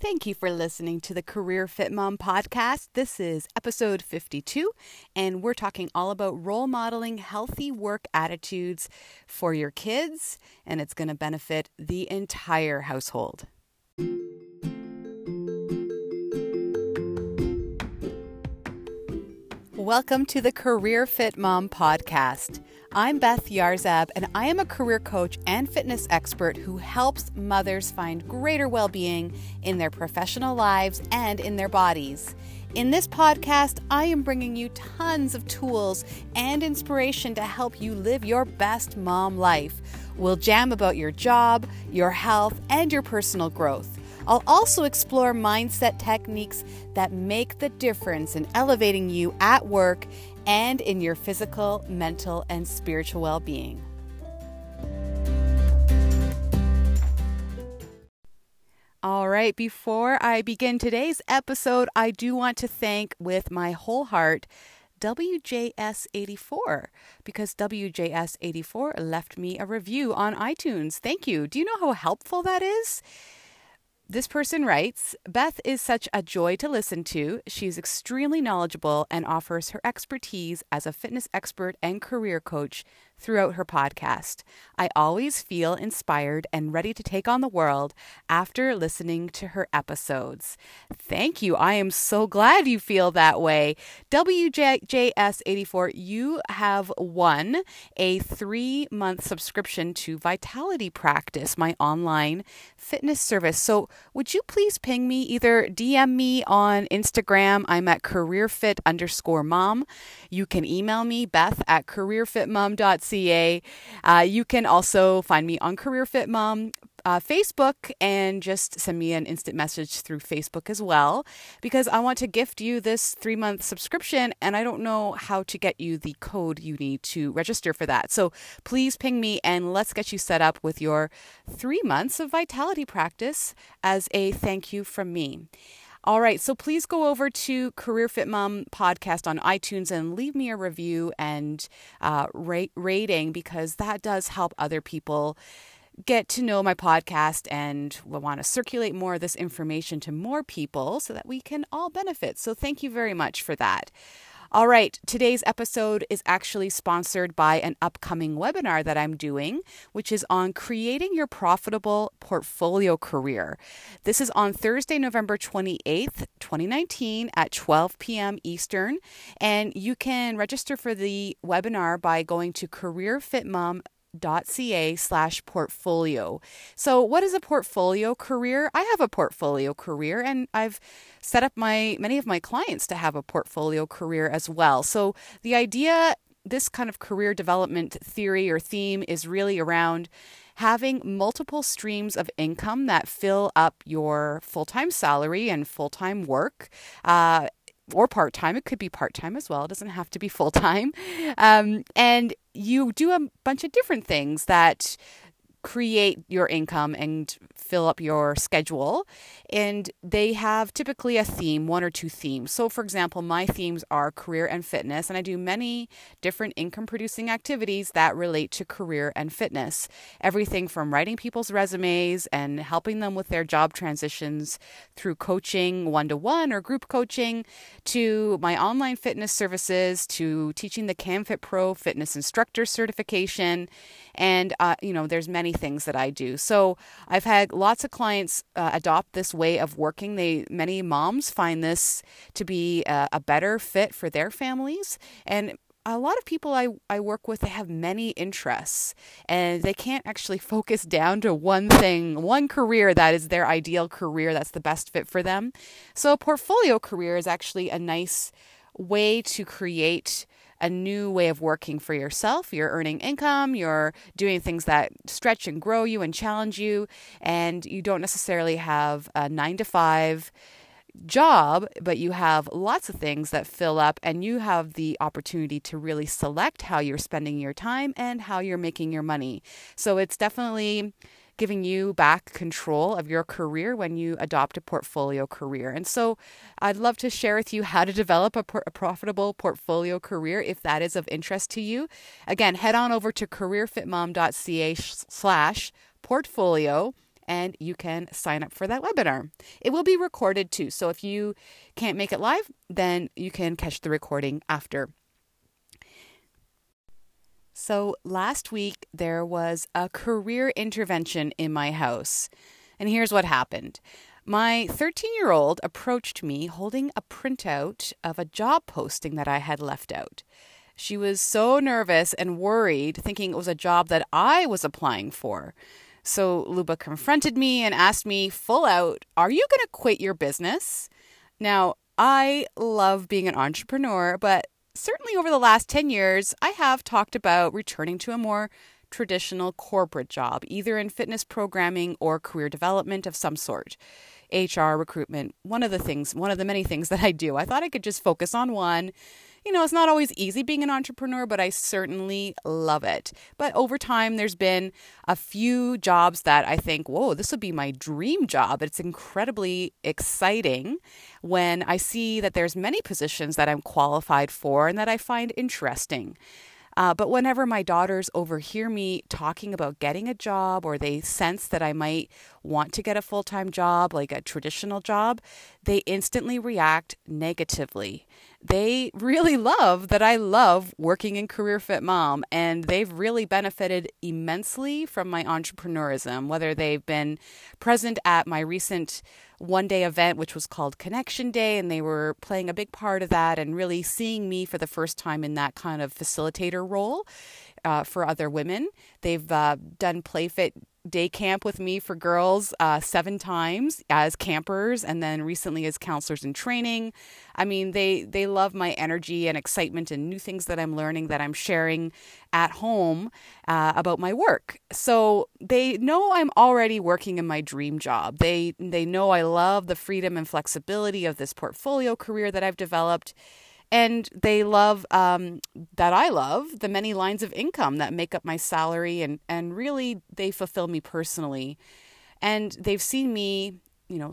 Thank you for listening to the Career Fit Mom podcast. This is episode 52, and we're talking all about role modeling healthy work attitudes for your kids, and it's going to benefit the entire household. Welcome to the Career Fit Mom podcast. I'm Beth Yarzab, and I am a career coach and fitness expert who helps mothers find greater well being in their professional lives and in their bodies. In this podcast, I am bringing you tons of tools and inspiration to help you live your best mom life. We'll jam about your job, your health, and your personal growth. I'll also explore mindset techniques that make the difference in elevating you at work and in your physical, mental, and spiritual well being. All right, before I begin today's episode, I do want to thank with my whole heart WJS84 because WJS84 left me a review on iTunes. Thank you. Do you know how helpful that is? This person writes Beth is such a joy to listen to. She's extremely knowledgeable and offers her expertise as a fitness expert and career coach throughout her podcast. I always feel inspired and ready to take on the world after listening to her episodes. Thank you. I am so glad you feel that way. WJS84, you have won a three month subscription to Vitality Practice, my online fitness service. So, would you please ping me, either DM me on Instagram? I'm at careerfit underscore mom. You can email me, Beth at CA. Uh, you can also find me on Career Fit Mom. Uh, Facebook and just send me an instant message through Facebook as well because I want to gift you this three month subscription and I don't know how to get you the code you need to register for that. So please ping me and let's get you set up with your three months of vitality practice as a thank you from me. All right, so please go over to Career Fit Mom podcast on iTunes and leave me a review and uh, rating because that does help other people get to know my podcast and we want to circulate more of this information to more people so that we can all benefit. So thank you very much for that. All right, today's episode is actually sponsored by an upcoming webinar that I'm doing, which is on creating your profitable portfolio career. This is on Thursday, November 28th, 2019 at 12 p.m. Eastern. And you can register for the webinar by going to careerfitmom.com ca slash portfolio. So, what is a portfolio career? I have a portfolio career and I've set up my many of my clients to have a portfolio career as well. So, the idea, this kind of career development theory or theme is really around having multiple streams of income that fill up your full time salary and full time work. Uh, or part time. It could be part time as well. It doesn't have to be full time. Um, and you do a bunch of different things that create your income and fill up your schedule. And they have typically a theme, one or two themes. So, for example, my themes are career and fitness, and I do many different income producing activities that relate to career and fitness. Everything from writing people's resumes and helping them with their job transitions through coaching one to one or group coaching to my online fitness services to teaching the canfitpro fitness instructor certification. And, uh, you know, there's many things that I do. So I've had lots of clients uh, adopt this way of working. They many moms find this to be a, a better fit for their families and a lot of people I, I work with they have many interests and they can't actually focus down to one thing one career that is their ideal career that's the best fit for them so a portfolio career is actually a nice way to create a new way of working for yourself. You're earning income, you're doing things that stretch and grow you and challenge you, and you don't necessarily have a nine to five job, but you have lots of things that fill up, and you have the opportunity to really select how you're spending your time and how you're making your money. So it's definitely giving you back control of your career when you adopt a portfolio career. And so I'd love to share with you how to develop a, a profitable portfolio career if that is of interest to you. Again, head on over to careerfitmom.ca slash portfolio and you can sign up for that webinar. It will be recorded too. So if you can't make it live, then you can catch the recording after. So last week, there was a career intervention in my house. And here's what happened. My 13 year old approached me holding a printout of a job posting that I had left out. She was so nervous and worried, thinking it was a job that I was applying for. So Luba confronted me and asked me full out, Are you going to quit your business? Now, I love being an entrepreneur, but certainly over the last 10 years, I have talked about returning to a more traditional corporate job, either in fitness programming or career development of some sort. HR, recruitment, one of the things, one of the many things that I do. I thought I could just focus on one you know, it's not always easy being an entrepreneur, but I certainly love it. But over time, there's been a few jobs that I think, whoa, this would be my dream job. It's incredibly exciting when I see that there's many positions that I'm qualified for and that I find interesting. Uh, but whenever my daughters overhear me talking about getting a job or they sense that I might want to get a full time job, like a traditional job, they instantly react negatively. They really love that I love working in Career Fit Mom, and they've really benefited immensely from my entrepreneurism, whether they've been present at my recent one day event, which was called Connection Day, and they were playing a big part of that and really seeing me for the first time in that kind of facilitator role uh, for other women. They've uh, done PlayFit day camp with me for girls uh, seven times as campers and then recently as counselors in training. I mean they they love my energy and excitement and new things that i'm learning that i'm sharing at home uh, about my work. So they know i'm already working in my dream job. They they know i love the freedom and flexibility of this portfolio career that i've developed and they love um, that I love the many lines of income that make up my salary, and and really they fulfill me personally, and they've seen me, you know,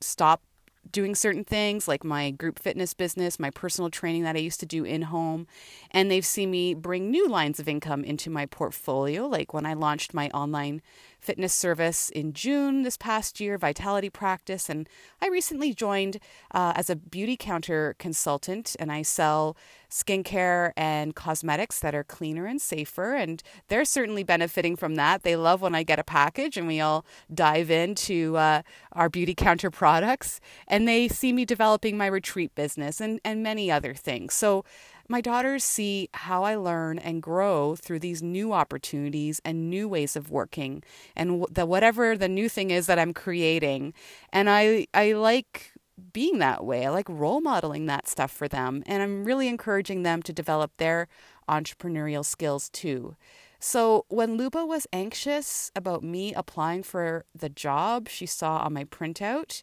stop doing certain things like my group fitness business, my personal training that I used to do in home. And they've seen me bring new lines of income into my portfolio, like when I launched my online fitness service in June this past year, Vitality Practice. And I recently joined uh, as a Beautycounter consultant, and I sell skincare and cosmetics that are cleaner and safer. And they're certainly benefiting from that. They love when I get a package and we all dive into uh, our Beautycounter products. And they see me developing my retreat business and, and many other things. So my daughters see how I learn and grow through these new opportunities and new ways of working and the whatever the new thing is that I'm creating. And I I like being that way. I like role modeling that stuff for them and I'm really encouraging them to develop their entrepreneurial skills too. So, when Luba was anxious about me applying for the job she saw on my printout,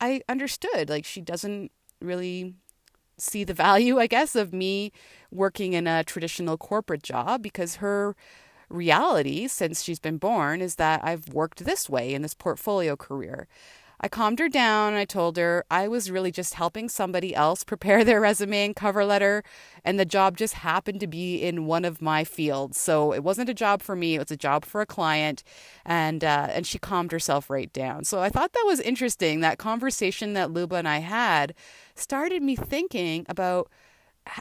I understood. Like, she doesn't really see the value, I guess, of me working in a traditional corporate job because her reality since she's been born is that I've worked this way in this portfolio career. I calmed her down and I told her I was really just helping somebody else prepare their resume and cover letter, and the job just happened to be in one of my fields. So it wasn't a job for me; it was a job for a client, and uh, and she calmed herself right down. So I thought that was interesting. That conversation that Luba and I had started me thinking about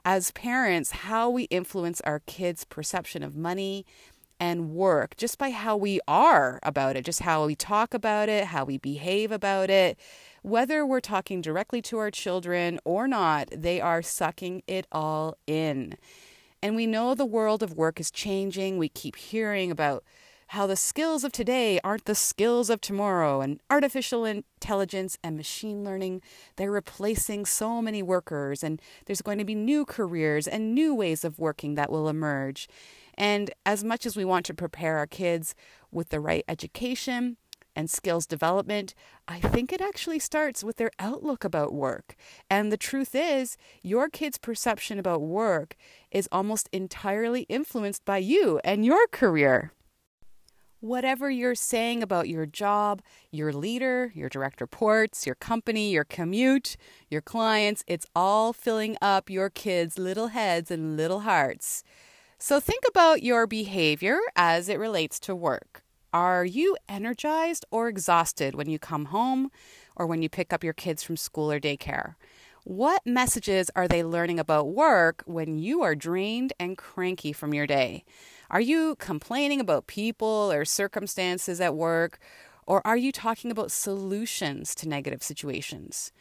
as parents how we influence our kids' perception of money and work just by how we are about it, just how we talk about it, how we behave about it. Whether we're talking directly to our children or not, they are sucking it all in. And we know the world of work is changing. We keep hearing about how the skills of today aren't the skills of tomorrow and artificial intelligence and machine learning they're replacing so many workers and there's going to be new careers and new ways of working that will emerge and as much as we want to prepare our kids with the right education and skills development, I think it actually starts with their outlook about work. And the truth is, your kid's perception about work is almost entirely influenced by you and your career. Whatever you're saying about your job, your leader, your direct reports, your company, your commute, your clients, it's all filling up your kids' little heads and little hearts. So think about your behavior as it relates to work. Are you energized or exhausted when you come home or when you pick up your kids from school or daycare? What messages are they learning about work when you are drained and cranky from your day? Are you complaining about people or circumstances at work? Or are you talking about solutions to negative situations?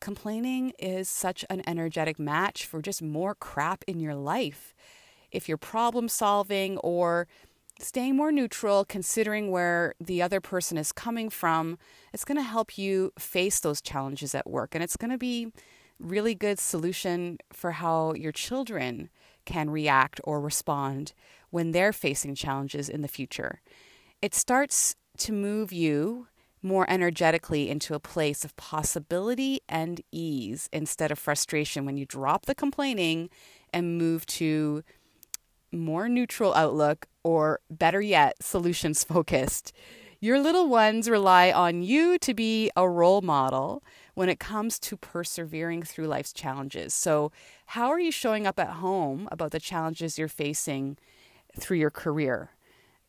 Complaining is such an energetic match for just more crap in your life. If you're problem solving or staying more neutral, considering where the other person is coming from, it's going to help you face those challenges at work. And it's going to be really good solution for how your children can react or respond when they're facing challenges in the future. It starts to move you more energetically into a place of possibility and ease instead of frustration when you drop the complaining and move to more neutral outlook or better yet solutions focused your little ones rely on you to be a role model when it comes to persevering through life's challenges. So, how are you showing up at home about the challenges you're facing through your career?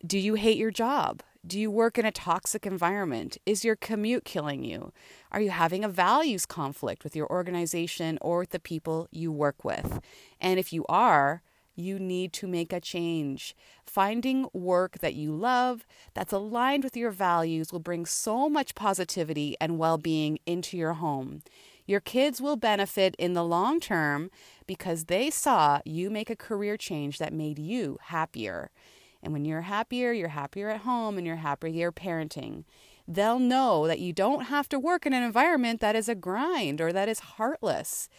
Do you hate your job? Do you work in a toxic environment? Is your commute killing you? Are you having a values conflict with your organization or with the people you work with? And if you are, you need to make a change. Finding work that you love, that's aligned with your values, will bring so much positivity and well being into your home. Your kids will benefit in the long term because they saw you make a career change that made you happier. And when you're happier, you're happier at home and you're happier parenting. They'll know that you don't have to work in an environment that is a grind or that is heartless.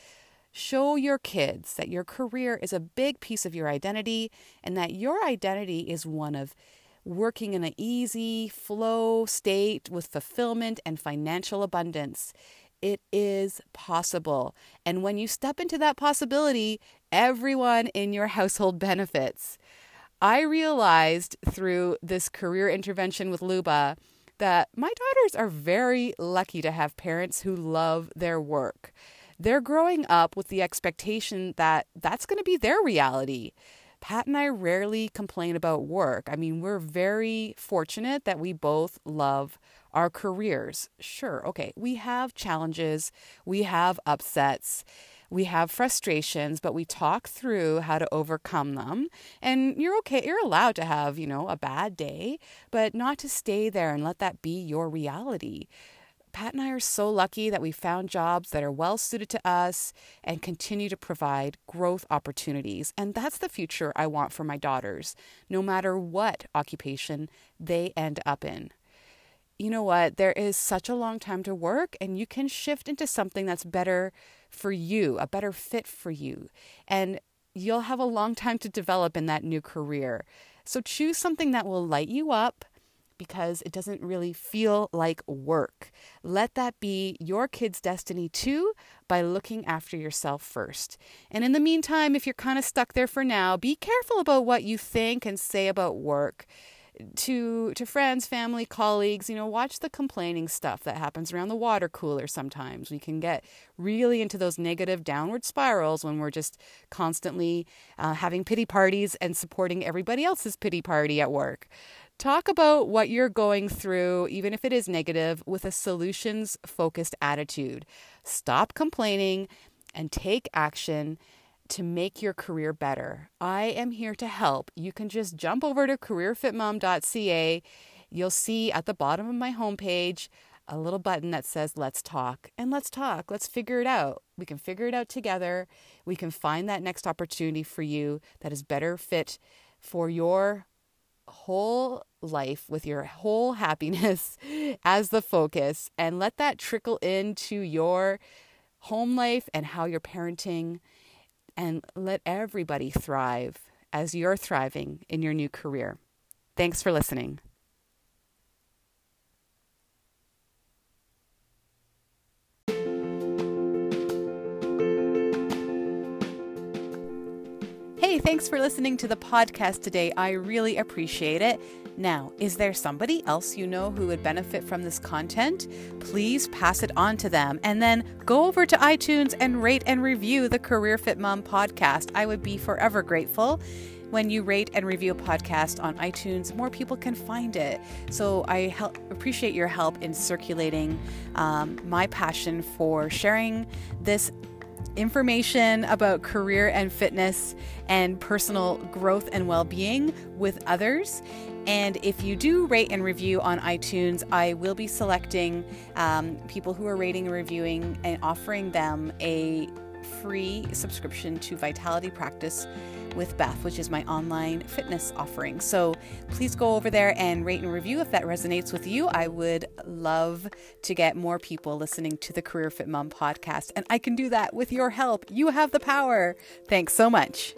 Show your kids that your career is a big piece of your identity and that your identity is one of working in an easy flow state with fulfillment and financial abundance. It is possible. And when you step into that possibility, everyone in your household benefits. I realized through this career intervention with Luba that my daughters are very lucky to have parents who love their work they're growing up with the expectation that that's going to be their reality. Pat and I rarely complain about work. I mean, we're very fortunate that we both love our careers. Sure, okay, we have challenges, we have upsets, we have frustrations, but we talk through how to overcome them. And you're okay, you're allowed to have, you know, a bad day, but not to stay there and let that be your reality. Pat and I are so lucky that we found jobs that are well suited to us and continue to provide growth opportunities. And that's the future I want for my daughters, no matter what occupation they end up in. You know what? There is such a long time to work, and you can shift into something that's better for you, a better fit for you. And you'll have a long time to develop in that new career. So choose something that will light you up because it doesn't really feel like work. Let that be your kid's destiny too by looking after yourself first. And in the meantime, if you're kind of stuck there for now, be careful about what you think and say about work. To to friends, family, colleagues, you know, watch the complaining stuff that happens around the water cooler sometimes. We can get really into those negative downward spirals when we're just constantly uh, having pity parties and supporting everybody else's pity party at work. Talk about what you're going through, even if it is negative, with a solutions focused attitude. Stop complaining and take action to make your career better. I am here to help. You can just jump over to careerfitmom.ca. You'll see at the bottom of my homepage a little button that says let's talk and let's talk let's figure it out we can figure it out together we can find that next opportunity for you that is better fit for your whole life with your whole happiness as the focus and let that trickle into your home life and how you're parenting and let everybody thrive as you're thriving in your new career. Thanks for listening. Thanks for listening to the podcast today. I really appreciate it. Now, is there somebody else you know who would benefit from this content? Please pass it on to them and then go over to iTunes and rate and review the Career Fit Mom podcast. I would be forever grateful. when you rate and review a podcast on iTunes, more people can find it. So I help, appreciate your help in circulating um, my passion for sharing this information about career and fitness and personal growth and well being with others. And if you do rate and review on iTunes, I will be selecting um, people who are rating and reviewing and offering them a free subscription to Vitality Practice with Beth, which is my online fitness offering. So please go over there and rate and review if that resonates with you. I would love to get more people listening to the Career Fit Mom podcast, and I can do that with your help. You have the power. Thanks so much.